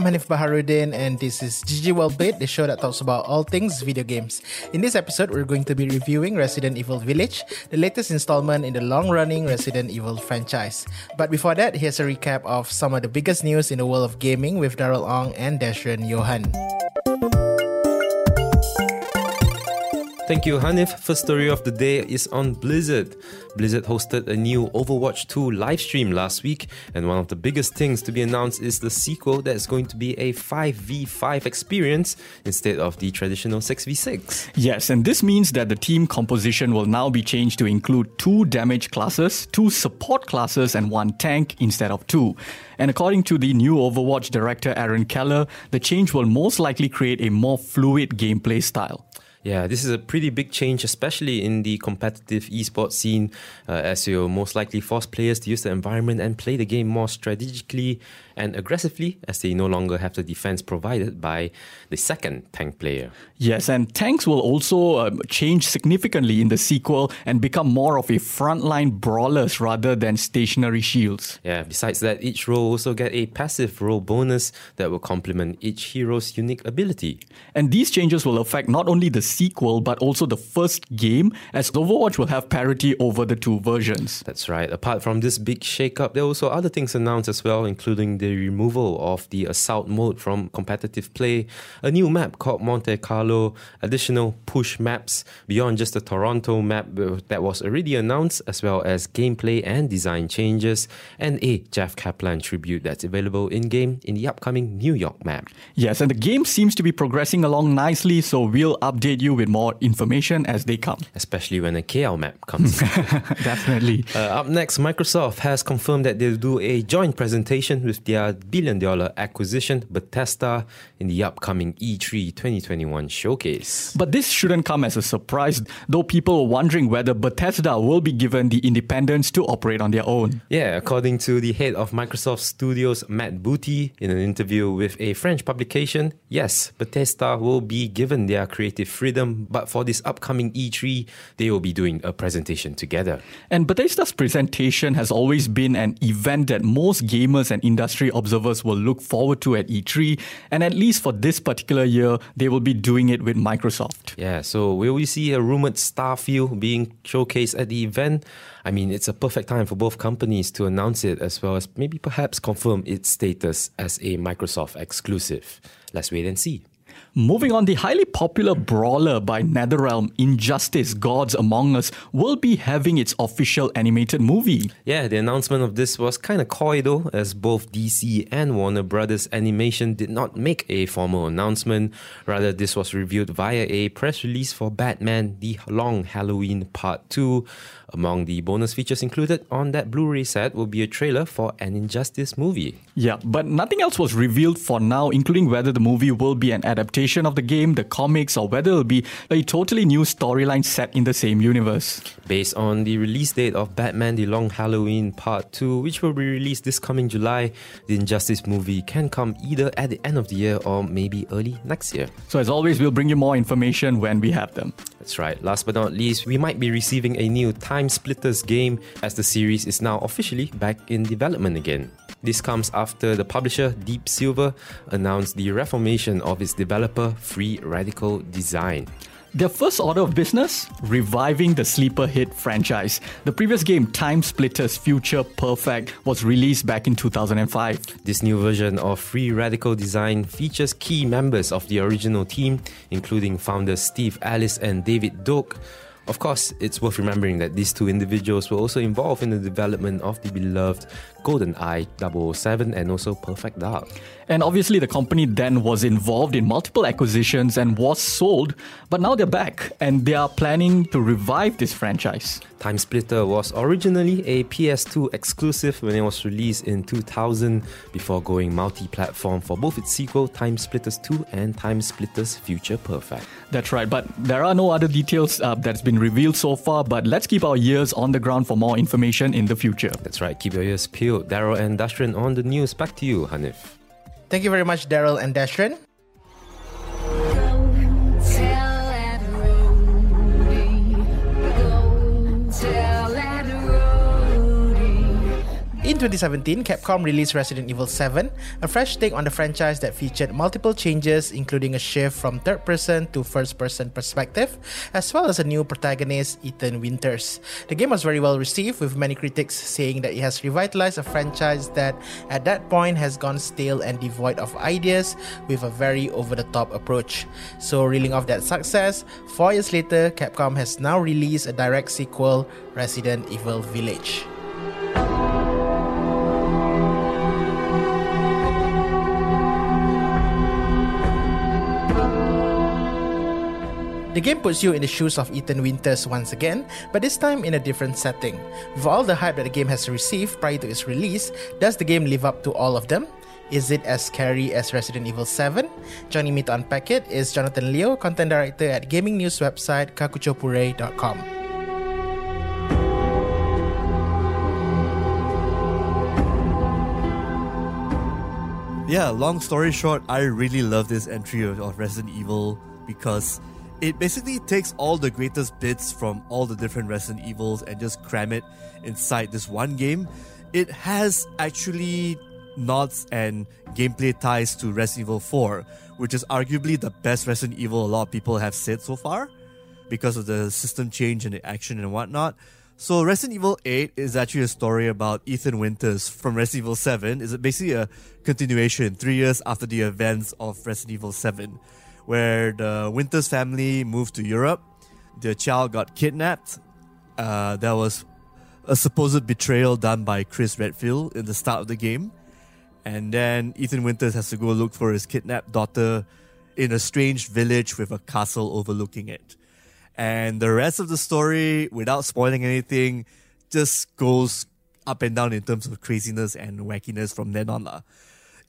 I'm Hanif Baharuddin, and this is GG Played, the show that talks about all things video games. In this episode, we're going to be reviewing Resident Evil Village, the latest installment in the long running Resident Evil franchise. But before that, here's a recap of some of the biggest news in the world of gaming with Daryl Ong and Dashran Johan. Thank you, Hanif. First story of the day is on Blizzard. Blizzard hosted a new Overwatch 2 live stream last week, and one of the biggest things to be announced is the sequel that's going to be a 5v5 experience instead of the traditional 6v6. Yes, and this means that the team composition will now be changed to include two damage classes, two support classes, and one tank instead of two. And according to the new Overwatch director Aaron Keller, the change will most likely create a more fluid gameplay style. Yeah, this is a pretty big change, especially in the competitive esports scene, uh, as you'll most likely force players to use the environment and play the game more strategically and aggressively, as they no longer have the defense provided by the second tank player. Yes, and tanks will also uh, change significantly in the sequel and become more of a frontline brawlers rather than stationary shields. Yeah, besides that, each role also get a passive role bonus that will complement each hero's unique ability. And these changes will affect not only the sequel but also the first game, as Overwatch will have parity over the two versions. That's right. Apart from this big shakeup, there are also other things announced as well, including the removal of the assault mode from competitive play, a new map called Monte Carlo, additional push maps beyond just the Toronto map that was already announced, as well as gameplay and design changes, and a Jeff Kaplan tribute that's available in game in the upcoming New York map. Yes, and the game seems to be progressing along nicely, so we'll update you with more information as they come. Especially when a KL map comes. Definitely. Uh, up next, Microsoft has confirmed that they'll do a joint presentation with their billion dollar acquisition, Bethesda, in the upcoming E3 2021 showcase. But this shouldn't come as a surprise, though people are wondering whether Bethesda will be given the independence to operate on their own. Yeah, according to the head of Microsoft Studios, Matt Booty, in an interview with a French publication, yes, Bethesda will be given their creative freedom, but for this upcoming E3, they will be doing a presentation together. And Bethesda's presentation has always been an event that most gamers and industry observers will look forward to at E3, and at least for this particular year, they will be doing it with Microsoft. Yeah, so will we see a rumored Starfield being showcased at the event? I mean, it's a perfect time for both companies to announce it as well as maybe perhaps confirm its status as a Microsoft exclusive. Let's wait and see. Moving on, the highly popular brawler by NetherRealm, Injustice Gods Among Us, will be having its official animated movie. Yeah, the announcement of this was kind of coy though, as both DC and Warner Brothers Animation did not make a formal announcement. Rather, this was revealed via a press release for Batman The Long Halloween Part 2. Among the bonus features included on that Blu ray set will be a trailer for an Injustice movie. Yeah, but nothing else was revealed for now, including whether the movie will be an adaptation of the game, the comics, or whether it'll be a totally new storyline set in the same universe. Based on the release date of Batman The Long Halloween Part 2, which will be released this coming July, the Injustice movie can come either at the end of the year or maybe early next year. So, as always, we'll bring you more information when we have them. That's right. Last but not least, we might be receiving a new Time Splitters game as the series is now officially back in development again. This comes after the publisher Deep Silver announced the reformation of its developer Free Radical Design. Their first order of business? Reviving the sleeper hit franchise. The previous game, Time Splitters Future Perfect, was released back in 2005. This new version of Free Radical Design features key members of the original team, including founders Steve Ellis and David Doak. Of course, it's worth remembering that these two individuals were also involved in the development of the beloved GoldenEye 007 and also Perfect Dark. And obviously, the company then was involved in multiple acquisitions and was sold, but now they're back and they are planning to revive this franchise. Time Splitter was originally a PS2 exclusive when it was released in 2000 before going multi platform for both its sequel, Time Splitters 2, and Time Splitters Future Perfect. That's right, but there are no other details uh, that's been revealed so far, but let's keep our ears on the ground for more information in the future. That's right, keep your ears peeled. Daryl and Dashrin, on the news. Back to you, Hanif. Thank you very much, Daryl and Dashran. 2017, Capcom released Resident Evil 7, a fresh take on the franchise that featured multiple changes, including a shift from third person to first person perspective, as well as a new protagonist, Ethan Winters. The game was very well received, with many critics saying that it has revitalized a franchise that, at that point, has gone stale and devoid of ideas with a very over the top approach. So, reeling off that success, four years later, Capcom has now released a direct sequel, Resident Evil Village. The game puts you in the shoes of Ethan Winters once again, but this time in a different setting. With all the hype that the game has received prior to its release, does the game live up to all of them? Is it as scary as Resident Evil 7? Joining me to unpack it is Jonathan Leo, content director at gaming news website kakuchopurei.com. Yeah, long story short, I really love this entry of, of Resident Evil because it basically takes all the greatest bits from all the different Resident Evils and just cram it inside this one game. It has actually nods and gameplay ties to Resident Evil 4, which is arguably the best Resident Evil a lot of people have said so far because of the system change and the action and whatnot. So Resident Evil 8 is actually a story about Ethan Winters from Resident Evil 7. It's basically a continuation three years after the events of Resident Evil 7, where the Winters family moved to Europe. Their child got kidnapped. Uh, there was a supposed betrayal done by Chris Redfield in the start of the game. And then Ethan Winters has to go look for his kidnapped daughter in a strange village with a castle overlooking it. And the rest of the story, without spoiling anything, just goes up and down in terms of craziness and wackiness from then on. lah.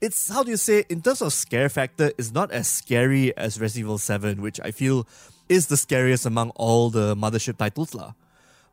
It's, how do you say, in terms of scare factor, it's not as scary as Resident Evil 7, which I feel is the scariest among all the mothership titles. lah.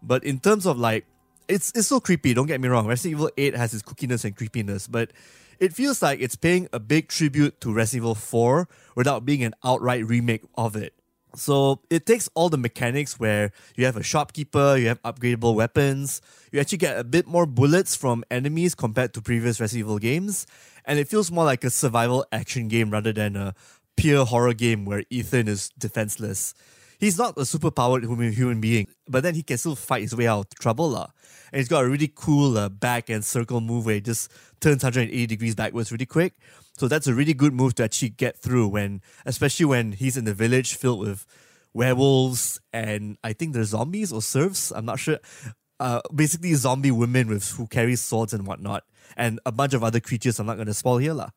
But in terms of like, it's it's so creepy. Don't get me wrong. Resident Evil 8 has its kookiness and creepiness, but it feels like it's paying a big tribute to Resident Evil 4 without being an outright remake of it. So it takes all the mechanics where you have a shopkeeper, you have upgradable weapons, you actually get a bit more bullets from enemies compared to previous Resident Evil games, and it feels more like a survival action game rather than a pure horror game where Ethan is defenseless. He's not a superpowered human, being, but then he can still fight his way out of trouble. lah. And he's got a really cool uh, back and circle move where he just turns 180 degrees backwards really quick. So that's a really good move to actually get through when, especially when he's in the village filled with werewolves and I think they're zombies or serfs. I'm not sure. Uh, basically, zombie women with who carry swords and whatnot, and a bunch of other creatures. I'm not going to spoil here, lah.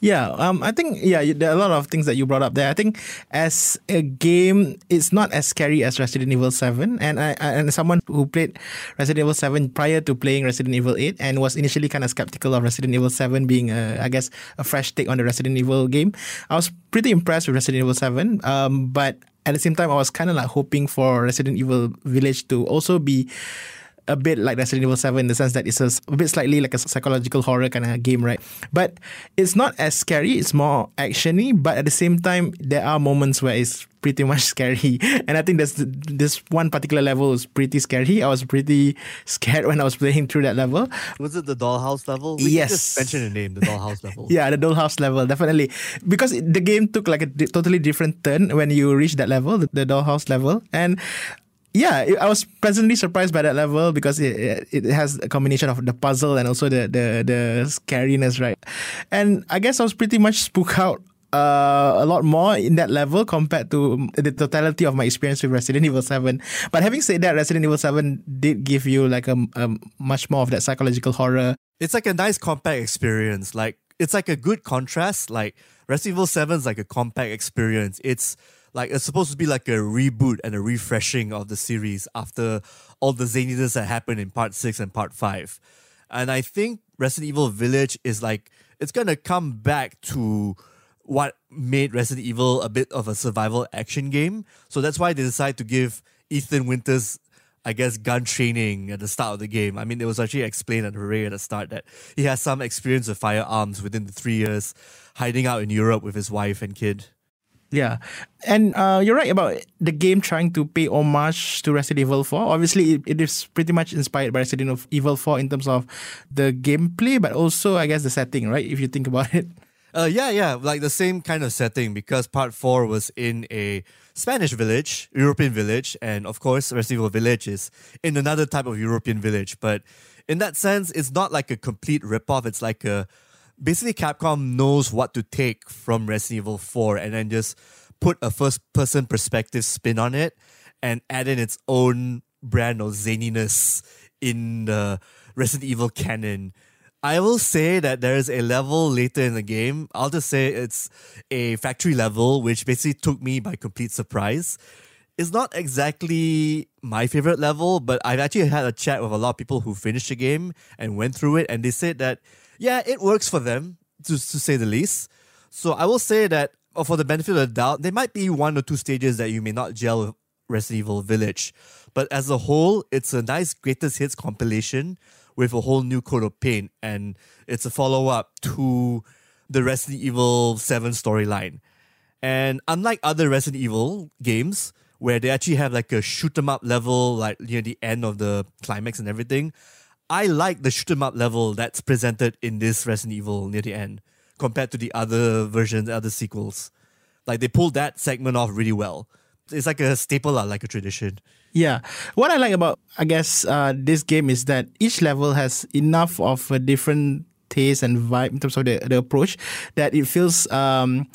Yeah, um, I think yeah, there are a lot of things that you brought up there. I think as a game, it's not as scary as Resident Evil Seven, and I, and someone who played Resident Evil Seven prior to playing Resident Evil Eight and was initially kind of skeptical of Resident Evil Seven being, a, I guess, a fresh take on the Resident Evil game. I was pretty impressed with Resident Evil Seven, um, but at the same time, I was kind of like hoping for Resident Evil Village to also be a bit like Resident Evil 7 in the sense that it's a bit slightly like a psychological horror kind of game, right? But it's not as scary, it's more actiony, but at the same time, there are moments where it's pretty much scary. And I think the, this one particular level is pretty scary. I was pretty scared when I was playing through that level. Was it the dollhouse level? We Yes. just mention the name, the dollhouse level. Yeah, the dollhouse level, definitely. Because it- the game took like a totally different turn when you reach that level, the, the dollhouse level. And yeah, I was pleasantly surprised by that level because it, it has a combination of the puzzle and also the, the, the scariness, right? And I guess I was pretty much spooked out uh, a lot more in that level compared to the totality of my experience with Resident Evil 7. But having said that, Resident Evil 7 did give you like a, a much more of that psychological horror it's like a nice compact experience. Like it's like a good contrast. Like Resident Evil 7 is like a compact experience. It's like it's supposed to be like a reboot and a refreshing of the series after all the zaniness that happened in part six and part five. And I think Resident Evil Village is like it's gonna come back to what made Resident Evil a bit of a survival action game. So that's why they decided to give Ethan Winters I guess, gun training at the start of the game. I mean, it was actually explained at Hooray at the start that he has some experience with firearms within the three years hiding out in Europe with his wife and kid. Yeah, and uh, you're right about the game trying to pay homage to Resident Evil 4. Obviously, it, it is pretty much inspired by Resident Evil 4 in terms of the gameplay, but also, I guess, the setting, right? If you think about it. Uh, yeah, yeah, like the same kind of setting because part four was in a Spanish village, European village, and of course, Resident Evil Village is in another type of European village. But in that sense, it's not like a complete ripoff. It's like a basically Capcom knows what to take from Resident Evil 4 and then just put a first person perspective spin on it and add in its own brand of zaniness in the Resident Evil canon. I will say that there is a level later in the game. I'll just say it's a factory level, which basically took me by complete surprise. It's not exactly my favorite level, but I've actually had a chat with a lot of people who finished the game and went through it, and they said that, yeah, it works for them, to, to say the least. So I will say that, uh, for the benefit of the doubt, there might be one or two stages that you may not gel with Resident Evil Village. But as a whole, it's a nice greatest hits compilation with a whole new coat of paint, and it's a follow up to the Resident Evil 7 storyline. And unlike other Resident Evil games, where they actually have like a shoot 'em up level, like near the end of the climax and everything, I like the shoot 'em up level that's presented in this Resident Evil near the end compared to the other versions, other sequels. Like they pulled that segment off really well. It's like a staple, like a tradition. Yeah. What I like about, I guess, uh, this game is that each level has enough of a different taste and vibe in terms of the, the approach that it feels um,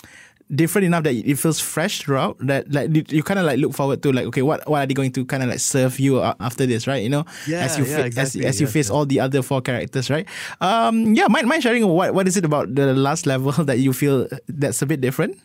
different enough that it feels fresh throughout. That like you, you kind of like look forward to like okay, what what are they going to kind of like serve you after this, right? You know, Yeah, as you yeah, fa- exactly. as, as you Yes, face yes. all the other four characters, right? Um, yeah, mind mind sharing what what is it about the last level that you feel that's a bit different?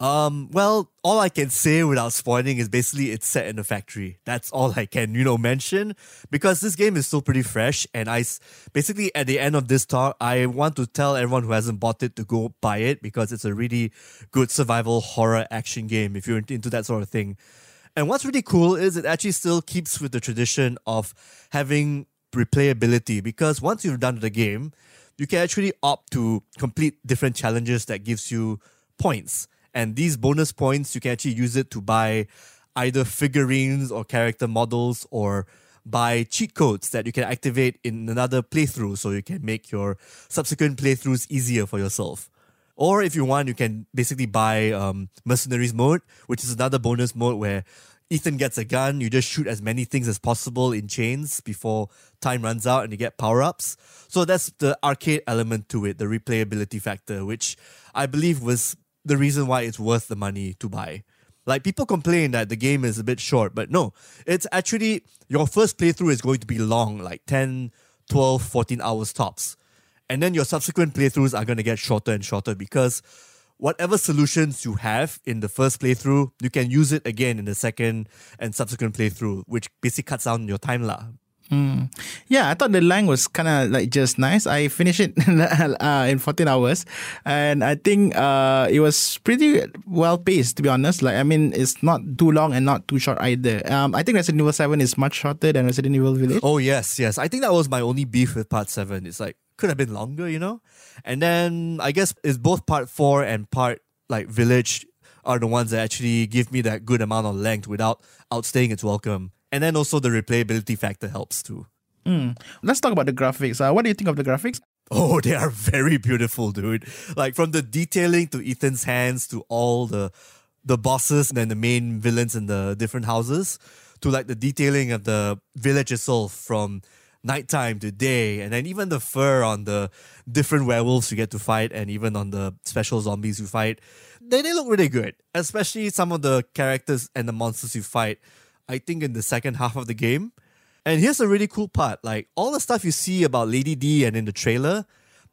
Um, well, all I can say without spoiling is basically it's set in a factory. That's all I can, you know, mention because this game is still pretty fresh. And I basically at the end of this talk, I want to tell everyone who hasn't bought it to go buy it because it's a really good survival horror action game if you're into that sort of thing. And what's really cool is it actually still keeps with the tradition of having replayability because once you've done the game, you can actually opt to complete different challenges that gives you points. And these bonus points, you can actually use it to buy either figurines or character models or buy cheat codes that you can activate in another playthrough so you can make your subsequent playthroughs easier for yourself. Or if you want, you can basically buy um, Mercenaries mode, which is another bonus mode where Ethan gets a gun. You just shoot as many things as possible in chains before time runs out and you get power ups. So that's the arcade element to it, the replayability factor, which I believe was the reason why it's worth the money to buy. Like people complain that the game is a bit short, but no, it's actually your first playthrough is going to be long, like 10, 12, 14 hours tops. And then your subsequent playthroughs are going to get shorter and shorter because whatever solutions you have in the first playthrough, you can use it again in the second and subsequent playthrough, which basically cuts down your time lah. Yeah, I thought the line was kind of like just nice. I finished it uh, in 14 hours, and I think uh, it was pretty well paced. To be honest, like I mean, it's not too long and not too short either. Um, I think Resident Evil 7 is much shorter than Resident Evil Village. Oh yes, yes. I think that was my only beef with part seven. It's like could have been longer, you know. And then I guess it's both part four and part like village are the ones that actually give me that good amount of length without outstaying its welcome. And then also the replayability factor helps too. Let's talk about the graphics. Uh, what do you think of the graphics? Oh, they are very beautiful, dude. Like from the detailing to Ethan's hands to all the the bosses and then the main villains in the different houses to like the detailing of the village itself from nighttime to day and then even the fur on the different werewolves you get to fight and even on the special zombies you fight they, they look really good especially some of the characters and the monsters you fight i think in the second half of the game. And here's a really cool part like all the stuff you see about lady d and in the trailer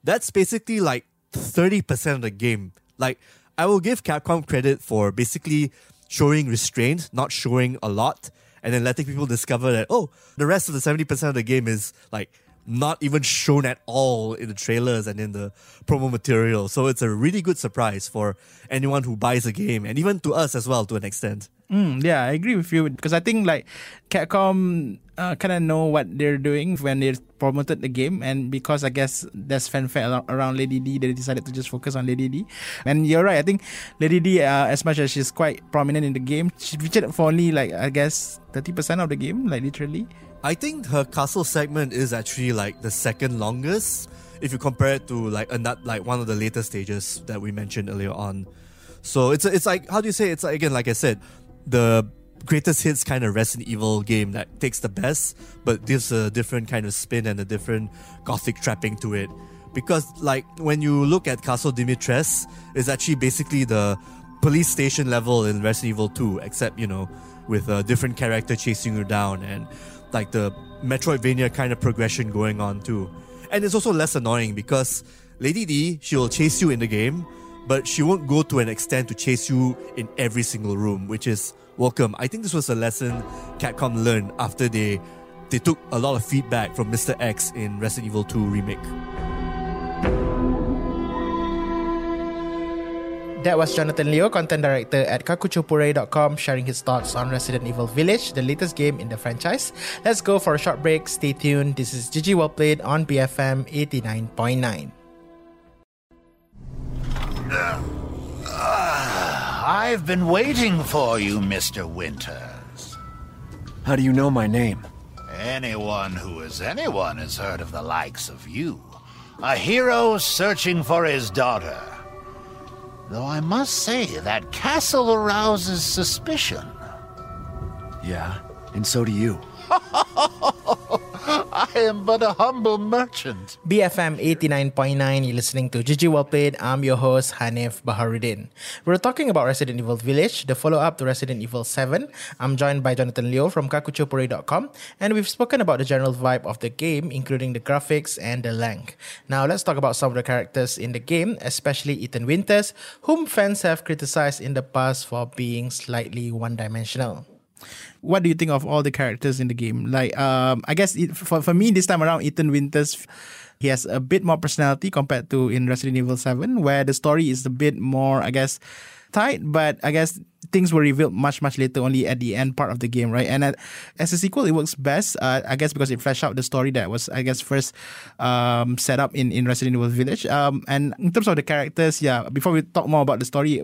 that's basically like 30% of the game. Like i will give capcom credit for basically showing restraint not showing a lot and then letting people discover that oh the rest of the 70% of the game is like not even shown at all in the trailers and in the promo material. So it's a really good surprise for anyone who buys a game and even to us as well to an extent Mm, yeah, I agree with you because I think like Capcom uh, kind of know what they're doing when they promoted the game, and because I guess there's fanfare around Lady D, they decided to just focus on Lady D. And you're right, I think Lady D, uh, as much as she's quite prominent in the game, she featured for only like I guess thirty percent of the game, like literally. I think her castle segment is actually like the second longest if you compare it to like another like one of the later stages that we mentioned earlier on. So it's it's like how do you say it's like, again like I said, the greatest hits kind of Resident Evil game that takes the best but gives a different kind of spin and a different gothic trapping to it. Because like when you look at Castle Dimitrescu, it's actually basically the police station level in Resident Evil 2, except you know with a different character chasing you down and like the Metroidvania kind of progression going on too. And it's also less annoying because Lady D, she will chase you in the game, but she won't go to an extent to chase you in every single room, which is welcome. I think this was a lesson Capcom learned after they they took a lot of feedback from Mr. X in Resident Evil 2 remake. That was Jonathan Leo, content director at kakuchopurei.com, sharing his thoughts on Resident Evil Village, the latest game in the franchise. Let's go for a short break. Stay tuned. This is GG Well Played on BFM 89.9. Ah, I've been waiting for you, Mr. Winters. How do you know my name? Anyone who is anyone has heard of the likes of you. A hero searching for his daughter. Though I must say, that castle arouses suspicion. Yeah, and so do you. I am but a humble merchant. BFM 89.9, you're listening to GG Well Played. I'm your host, Hanif Baharuddin. We're talking about Resident Evil Village, the follow up to Resident Evil 7. I'm joined by Jonathan Leo from kakuchopurei.com, and we've spoken about the general vibe of the game, including the graphics and the length. Now, let's talk about some of the characters in the game, especially Ethan Winters, whom fans have criticized in the past for being slightly one dimensional. What do you think of all the characters in the game? Like, um, I guess it, for for me this time around, Ethan Winters, he has a bit more personality compared to in Resident Evil Seven, where the story is a bit more, I guess, tight. But I guess things were revealed much much later, only at the end part of the game, right? And as a sequel, it works best, uh, I guess, because it fleshed out the story that was, I guess, first um, set up in in Resident Evil Village. Um, and in terms of the characters, yeah. Before we talk more about the story.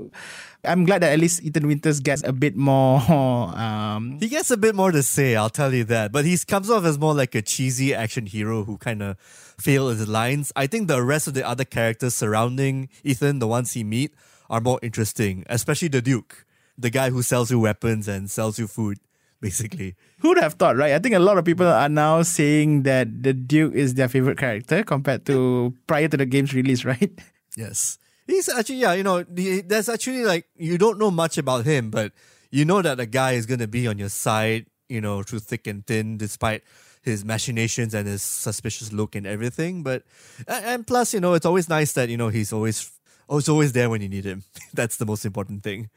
I'm glad that at least Ethan Winters gets a bit more um, He gets a bit more to say, I'll tell you that. But he comes off as more like a cheesy action hero who kind of fail his lines. I think the rest of the other characters surrounding Ethan, the ones he meet, are more interesting, especially the Duke, the guy who sells you weapons and sells you food, basically. Who would have thought, right? I think a lot of people are now saying that the Duke is their favorite character compared to prior to the game's release, right? Yes. He's actually, yeah, you know, there's actually like, you don't know much about him, but you know that the guy is going to be on your side, you know, through thick and thin, despite his machinations and his suspicious look and everything. But, and plus, you know, it's always nice that, you know, he's always, Oh, always, always there when you need him. That's the most important thing.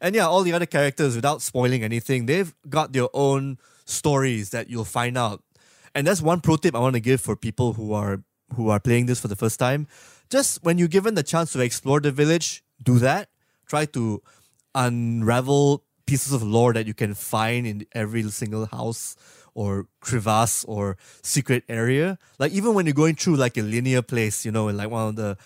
And yeah, all the other characters, without spoiling anything, they've got their own stories that you'll find out. And that's one pro tip I want to give for people who are who are playing this for the first time. Just when you're given the chance to explore the village, do that. Try to unravel pieces of lore that you can find in every single house or crevasse or secret area. Like even when you're going through like a linear place, you know, in like one of the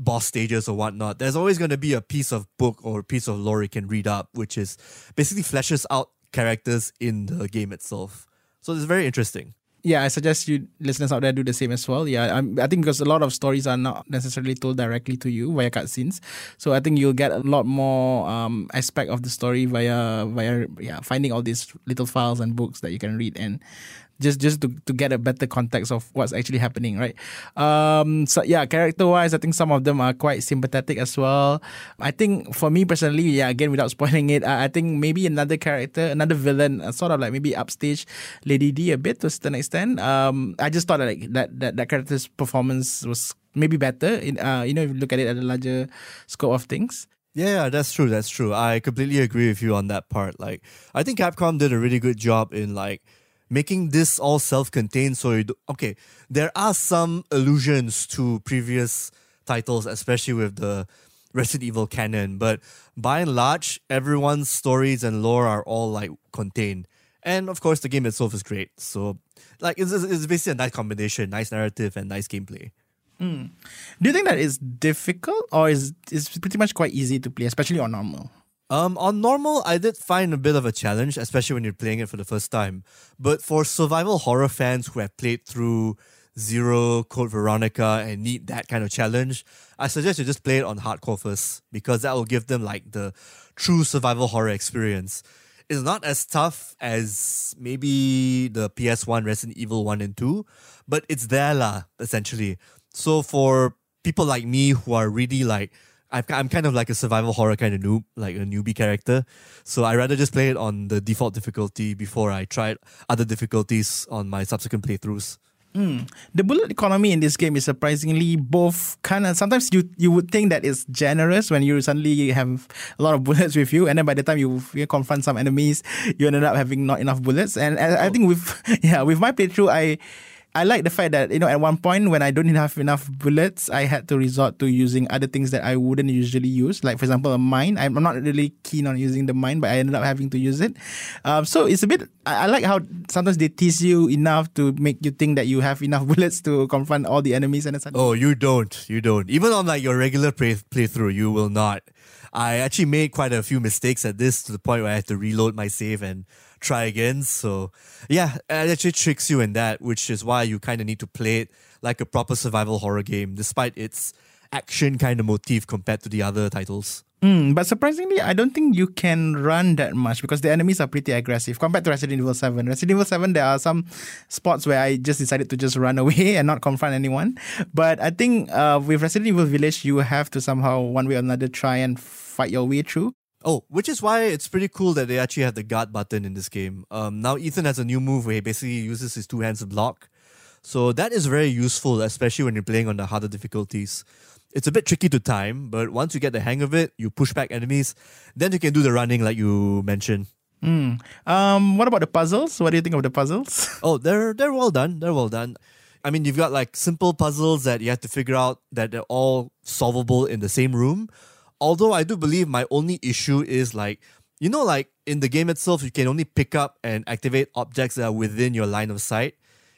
boss stages or whatnot, there's always going to be a piece of book or piece of lore you can read up, which is basically fleshes out characters in the game itself. So it's very interesting. Yeah, I suggest you listeners out there do the same as well. Yeah, I'm, I think because a lot of stories are not necessarily told directly to you via cutscenes, so I think you'll get a lot more um, aspect of the story via via yeah finding all these little files and books that you can read and just just to, to get a better context of what's actually happening, right? Um, so yeah, character wise, I think some of them are quite sympathetic as well. I think for me personally, yeah, again without spoiling it, I, I think maybe another character, another villain, uh, sort of like maybe upstage Lady D a bit to a certain extent. Um, I just thought that like that that, that character's performance was maybe better. In uh, you know, if you look at it at a larger scope of things. Yeah, that's true. That's true. I completely agree with you on that part. Like, I think Capcom did a really good job in like making this all self-contained. So, you do, okay, there are some allusions to previous titles, especially with the Resident Evil canon, but by and large, everyone's stories and lore are all like contained. And of course, the game itself is great. So, like, it's, it's basically a nice combination, nice narrative and nice gameplay. Hmm. Do you think that is difficult or is is pretty much quite easy to play, especially on normal? Um, on normal, I did find a bit of a challenge, especially when you're playing it for the first time. But for survival horror fans who have played through Zero, Code Veronica, and need that kind of challenge, I suggest you just play it on hardcore first because that will give them like the true survival horror experience. It's not as tough as maybe the PS1 Resident Evil 1 and 2, but it's there lah, essentially. So for people like me who are really like I'm, I'm kind of like a survival horror kind of noob, like a newbie character. So I rather just play it on the default difficulty before I tried other difficulties on my subsequent playthroughs. Hmm. The bullet economy in this game is surprisingly both kind of. Sometimes you you would think that it's generous when you suddenly have a lot of bullets with you, and then by the time you, you confront some enemies, you ended up having not enough bullets. And I, I think with yeah with my playthrough, I. I like the fact that you know at one point when I don't have enough bullets, I had to resort to using other things that I wouldn't usually use. Like for example, a mine. I'm not really keen on using the mine, but I ended up having to use it. Um, so it's a bit. I, I like how sometimes they tease you enough to make you think that you have enough bullets to confront all the enemies, and it's Oh, you don't. You don't. Even on like your regular play- playthrough, you will not. I actually made quite a few mistakes at this to the point where I had to reload my save and try again. So, yeah, it actually tricks you in that, which is why you kind of need to play it like a proper survival horror game, despite its action kind of motif compared to the other titles. Mm, but surprisingly, I don't think you can run that much because the enemies are pretty aggressive compared to Resident Evil 7. Resident Evil 7, there are some spots where I just decided to just run away and not confront anyone. But I think uh, with Resident Evil Village, you have to somehow, one way or another, try and fight your way through. Oh, which is why it's pretty cool that they actually have the guard button in this game. Um, now Ethan has a new move where he basically uses his two hands to block. So that is very useful, especially when you're playing on the harder difficulties. It's a bit tricky to time, but once you get the hang of it, you push back enemies, then you can do the running like you mentioned. Um, what about the puzzles? What do you think of the puzzles? Oh, they're they're well done. They're well done. I mean, you've got like simple puzzles that you have to figure out that they're all solvable in the same room. Although I do believe my only issue is like you know, like in the game itself, you can only pick up and activate objects that are within your line of sight.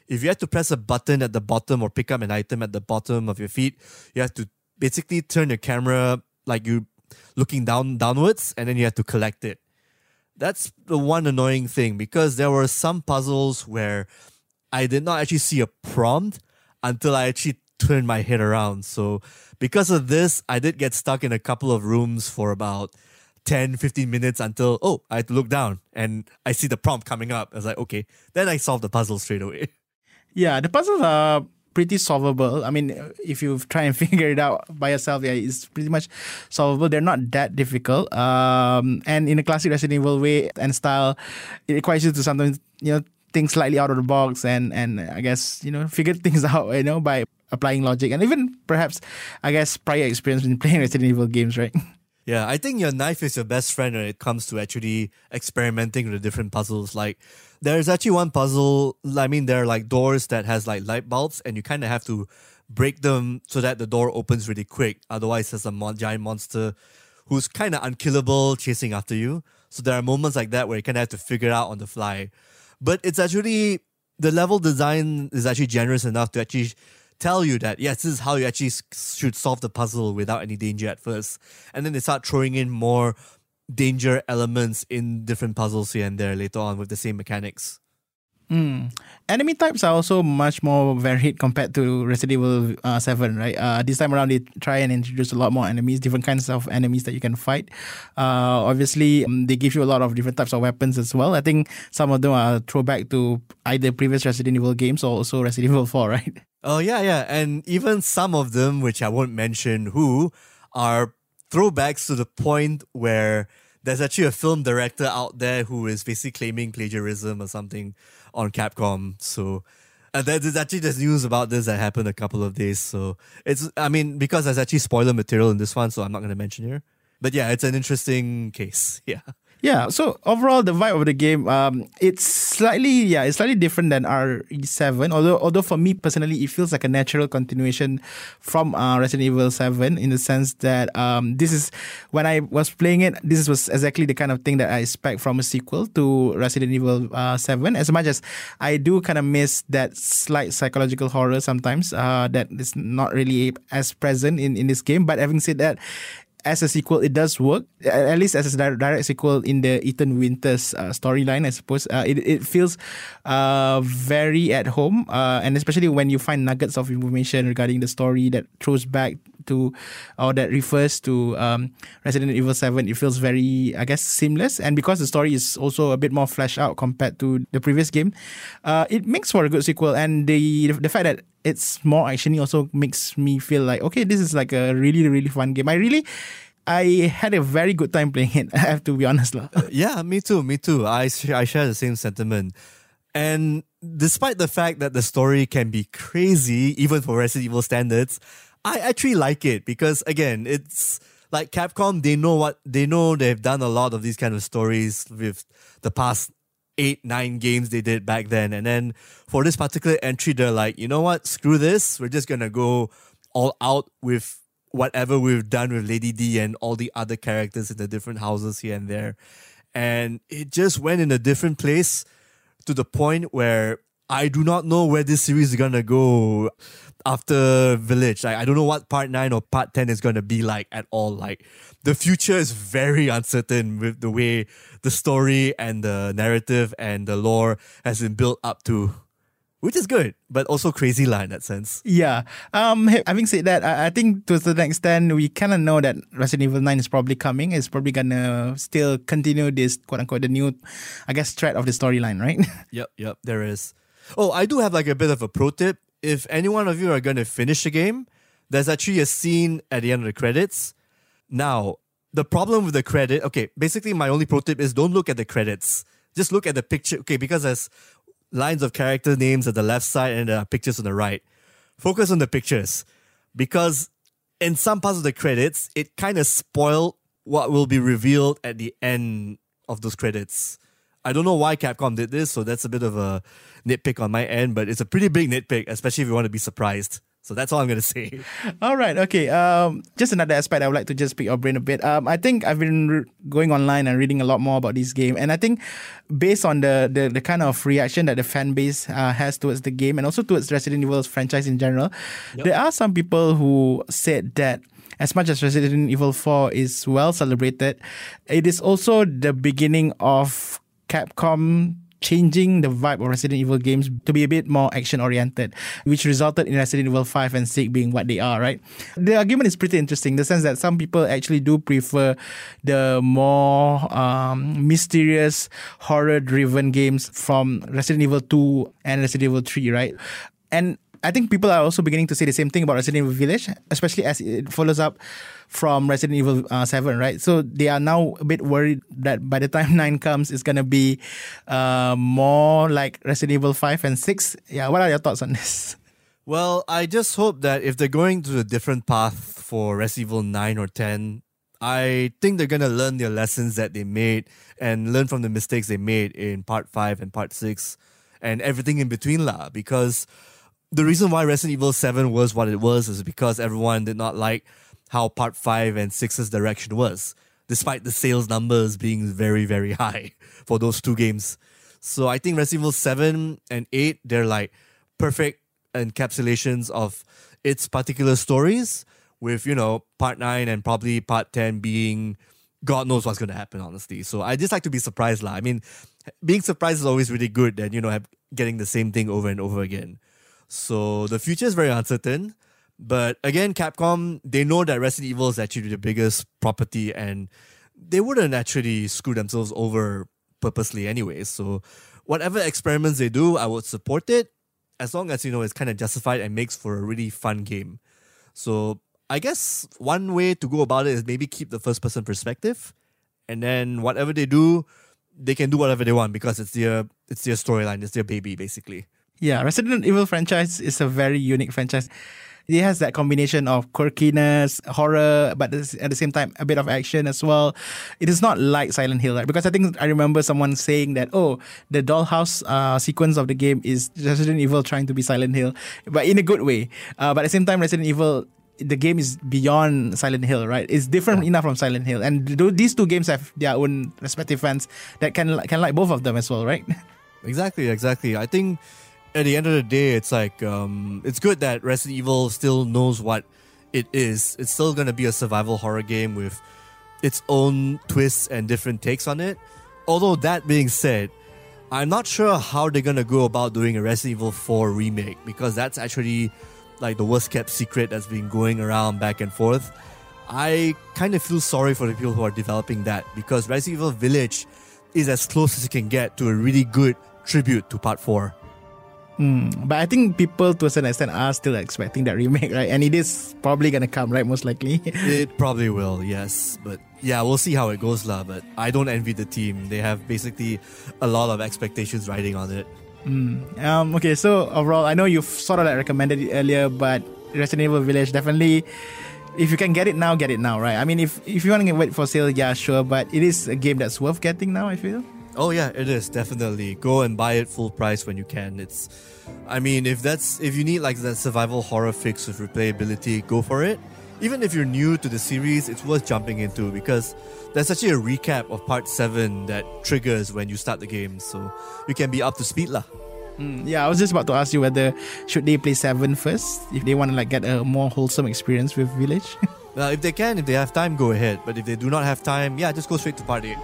If you have to press a button at the bottom or pick up an item at the bottom of your feet, you have to basically turn your camera like you looking down downwards, and then you have to collect it. That's the one annoying thing because there were some puzzles where I did not actually see a prompt until I actually turned my head around. So, because of this, I did get stuck in a couple of rooms for about 10, 15 minutes until, oh, I had to look down and I see the prompt coming up. I was like, okay. Then I solved the puzzle straight away. Yeah, the puzzles are pretty solvable. I mean, if you try and figure it out by yourself, yeah, it's pretty much solvable. They're not that difficult. Um, and in a classic Resident Evil way and style, it requires you to sometimes, you know, think slightly out of the box and and I guess you know figure things out, you know, by applying logic and even perhaps, I guess, prior experience in playing Resident Evil games, right? Yeah, I think your knife is your best friend when it comes to actually experimenting with different puzzles. Like, there's actually one puzzle. I mean, there are like doors that has like light bulbs, and you kind of have to break them so that the door opens really quick. Otherwise, there's a mon- giant monster who's kind of unkillable chasing after you. So there are moments like that where you kind of have to figure out on the fly. But it's actually the level design is actually generous enough to actually tell you that yes, this is how you actually should solve the puzzle without any danger at first, and then they start throwing in more danger elements in different puzzles here and there later on with the same mechanics. Enemy types are also much more varied compared to Resident Evil uh, 7, right? Uh, this time around, they try and introduce a lot more enemies, different kinds of enemies that you can fight. Uh, obviously, um, they give you a lot of different types of weapons as well. I think some of them are throwback to either previous Resident Evil games or also Resident Evil 4, right? Oh yeah, yeah, and even some of them, which I won't mention who, are throwbacks to the point where there's actually a film director out there who is basically claiming plagiarism or something on Capcom. So. Uh, there's actually just news about this that happened a couple of days. So it's, I mean, because there's actually spoiler material in this one, so I'm not going to mention here. But yeah, it's an interesting case. Yeah. Yeah, so overall the vibe of the game, um, it's slightly yeah, it's slightly different than RE7. Although although for me personally, it feels like a natural continuation from uh, Resident Evil 7 in the sense that um, this is when I was playing it, this was exactly the kind of thing that I expect from a sequel to Resident Evil uh, 7. As much as I do kind of miss that slight psychological horror sometimes, uh, that is not really as present in in this game. But having said that as a sequel, it does work. At least as a di- direct sequel in the Ethan Winters uh, storyline, I suppose. Uh, it, it feels uh, very at home. Uh, and especially when you find nuggets of information regarding the story that throws back to or that refers to um, Resident Evil 7, it feels very, I guess, seamless. And because the story is also a bit more fleshed out compared to the previous game, uh, it makes for a good sequel. And the the fact that it's more actiony also makes me feel like okay, this is like a really really fun game. I really, I had a very good time playing it. I have to be honest, lah. Yeah, me too, me too. I, sh- I share the same sentiment. And despite the fact that the story can be crazy, even for Resident Evil standards, I actually like it because, again, it's like Capcom, they know what, they know they've done a lot of these kind of stories with the past eight, nine games they did back then. And then for this particular entry, they're like, you know what, screw this. We're just to go all out with whatever we've done with Lady D and all the other characters in the different houses here and there. And it just went in a different place to the point where I do not know where this series is gonna go after Village. Like, I don't know what part nine or part ten is gonna be like at all. Like the future is very uncertain with the way the story and the narrative and the lore has been built up to. Which is good, but also crazy lah in that sense. Yeah. Um. ha- Having said that, I, I think to a certain extent we kind of know that Resident Evil Nine is probably coming. It's probably gonna still continue this quote unquote the new, I guess, thread of the storyline, right? Yep, yep, there is. Oh, I do have like a bit of a pro tip. If any one of you are going to finish the game, there's actually a scene at the end of the credits. Now, the problem with the credit, okay, basically my only pro tip is don't look at the credits. Just look at the picture, okay, because there's lines of character names at the left side and there are pictures on the right. Focus on the pictures because in some parts of the credits, it kind of spoiled what will be revealed at the end of those credits. I don't know why Capcom did this, so that's a bit of a nitpick on my end, but it's a pretty big nitpick, especially if you want to be surprised. So that's all I'm gonna say. All right. Okay. Um, just another aspect I would like to just pick your brain a bit. Um, I think I've been re- going online and reading a lot more about this game, and I think based on the the, the kind of reaction that the fan base uh, has towards the game and also towards Resident Evil's franchise in general, there are some people who said that. As much as Resident Evil 4 is well celebrated, it is also the beginning of Capcom changing the vibe of Resident Evil games to be a bit more action oriented, which resulted in Resident Evil 5 and 6 being what they are, right? The argument is pretty interesting in the sense that some people actually do prefer the more um, mysterious, horror driven games from Resident Evil 2 and Resident Evil 3, right? And I think people are also beginning to say the same thing about Resident Evil Village, especially as it follows up from Resident Evil uh, 7, right? So they are now a bit worried that by the time 9 comes, it's going to be uh, more like Resident Evil 5 and 6. Yeah, what are your thoughts on this? Well, I just hope that if they're going to a different path for Resident Evil 9 or 10, I think they're gonna learn their lessons that they made and learn from the mistakes they made in part 5 and part 6 and everything in between lah. Because the reason why Resident Evil 7 was what it was is because everyone did not like how part 5 and 6's direction was, despite the sales numbers being very, very high for those two games. So I think Resident Evil 7 and 8, they're like perfect encapsulations of its particular stories, with, you know, part 9 and probably part 10 being God knows what's going to happen, honestly. So I just like to be surprised, lah. I mean, being surprised is always really good than, you know, getting the same thing over and over again. So the future is very uncertain. But again, Capcom, they know that Resident Evil is actually the biggest property and they wouldn't actually screw themselves over purposely anyway. So whatever experiments they do, I would support it as long as, you know, it's kind of justified and makes for a really fun game. So I guess one way to go about it is maybe keep the first person perspective and then whatever they do, they can do whatever they want because it's their it's their storyline, it's their baby basically. Yeah, Resident Evil franchise is a very unique franchise. it has that combination of quirkiness, horror, but at the same time a bit of action as well. It is not like Silent Hill, right? Because I think I remember someone saying that oh, the dollhouse uh, sequence of the game is Resident Evil trying to be Silent Hill, but in a good way. Uh, but at the same time, Resident Evil. The game is beyond Silent Hill, right? It's different enough from Silent Hill, and th- these two games have their own respective fans that can can like both of them as well, right? Exactly, exactly. I think at the end of the day, it's like um, it's good that Resident Evil still knows what it is. It's still gonna be a survival horror game with its own twists and different takes on it. Although that being said, I'm not sure how they're gonna go about doing a Resident Evil 4 remake because that's actually like the worst kept secret that's been going around back and forth. I kind of feel sorry for the people who are developing that because Resident Evil Village is as close as you can get to a really good tribute to Part 4. But I think people to a certain extent are still expecting that remake, right? And it is probably gonna come, right? Most likely. It probably will, yes. But yeah, we'll see how it goes, lah. But I don't envy the team. They have basically a lot of expectations riding on it. um, okay, so overall, I know you've sort of like recommended it earlier, but Resident Evil Village definitely. If you can get it now, get it now, right? I mean, if if you want to wait for sale, yeah, sure. But it is a game that's worth getting now. I feel. Oh yeah, it is definitely. Go and buy it full price when you can. It's I mean, if that's if you need like that survival horror fix with replayability, go for it. Even if you're new to the series, it's worth jumping into because there's actually a recap of part 7 that triggers when you start the game, so you can be up to speed lah. Mm, yeah, I was just about to ask you whether should they play 7 first if they want to like get a more wholesome experience with Village. well, if they can, if they have time, go ahead, but if they do not have time, yeah, just go straight to part 8.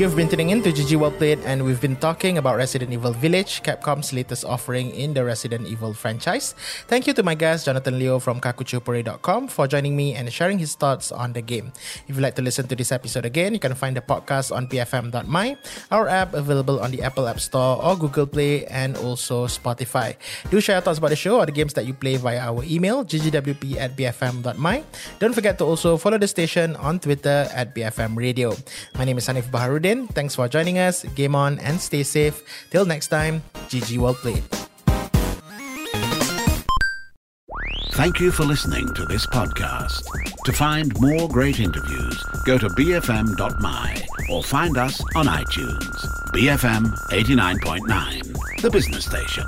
You've been tuning in to GG Well Played, and we've been talking about Resident Evil Village, Capcom's latest offering in the Resident Evil franchise. Thank you to my guest, Jonathan Leo from kakuchopurei.com, for joining me and sharing his thoughts on the game. If you'd like to listen to this episode again, you can find the podcast on bfm.my, our app available on the Apple App Store or Google Play, and also Spotify. Do share your thoughts about the show or the games that you play via our email, ggwp at bfm.my. Don't forget to also follow the station on Twitter at BFM Radio. My name is Hanif Baharudin. Thanks for joining us. Game on and stay safe. Till next time, GG well played. Thank you for listening to this podcast. To find more great interviews, go to bfm.my or find us on iTunes. BFM 89.9, the business station.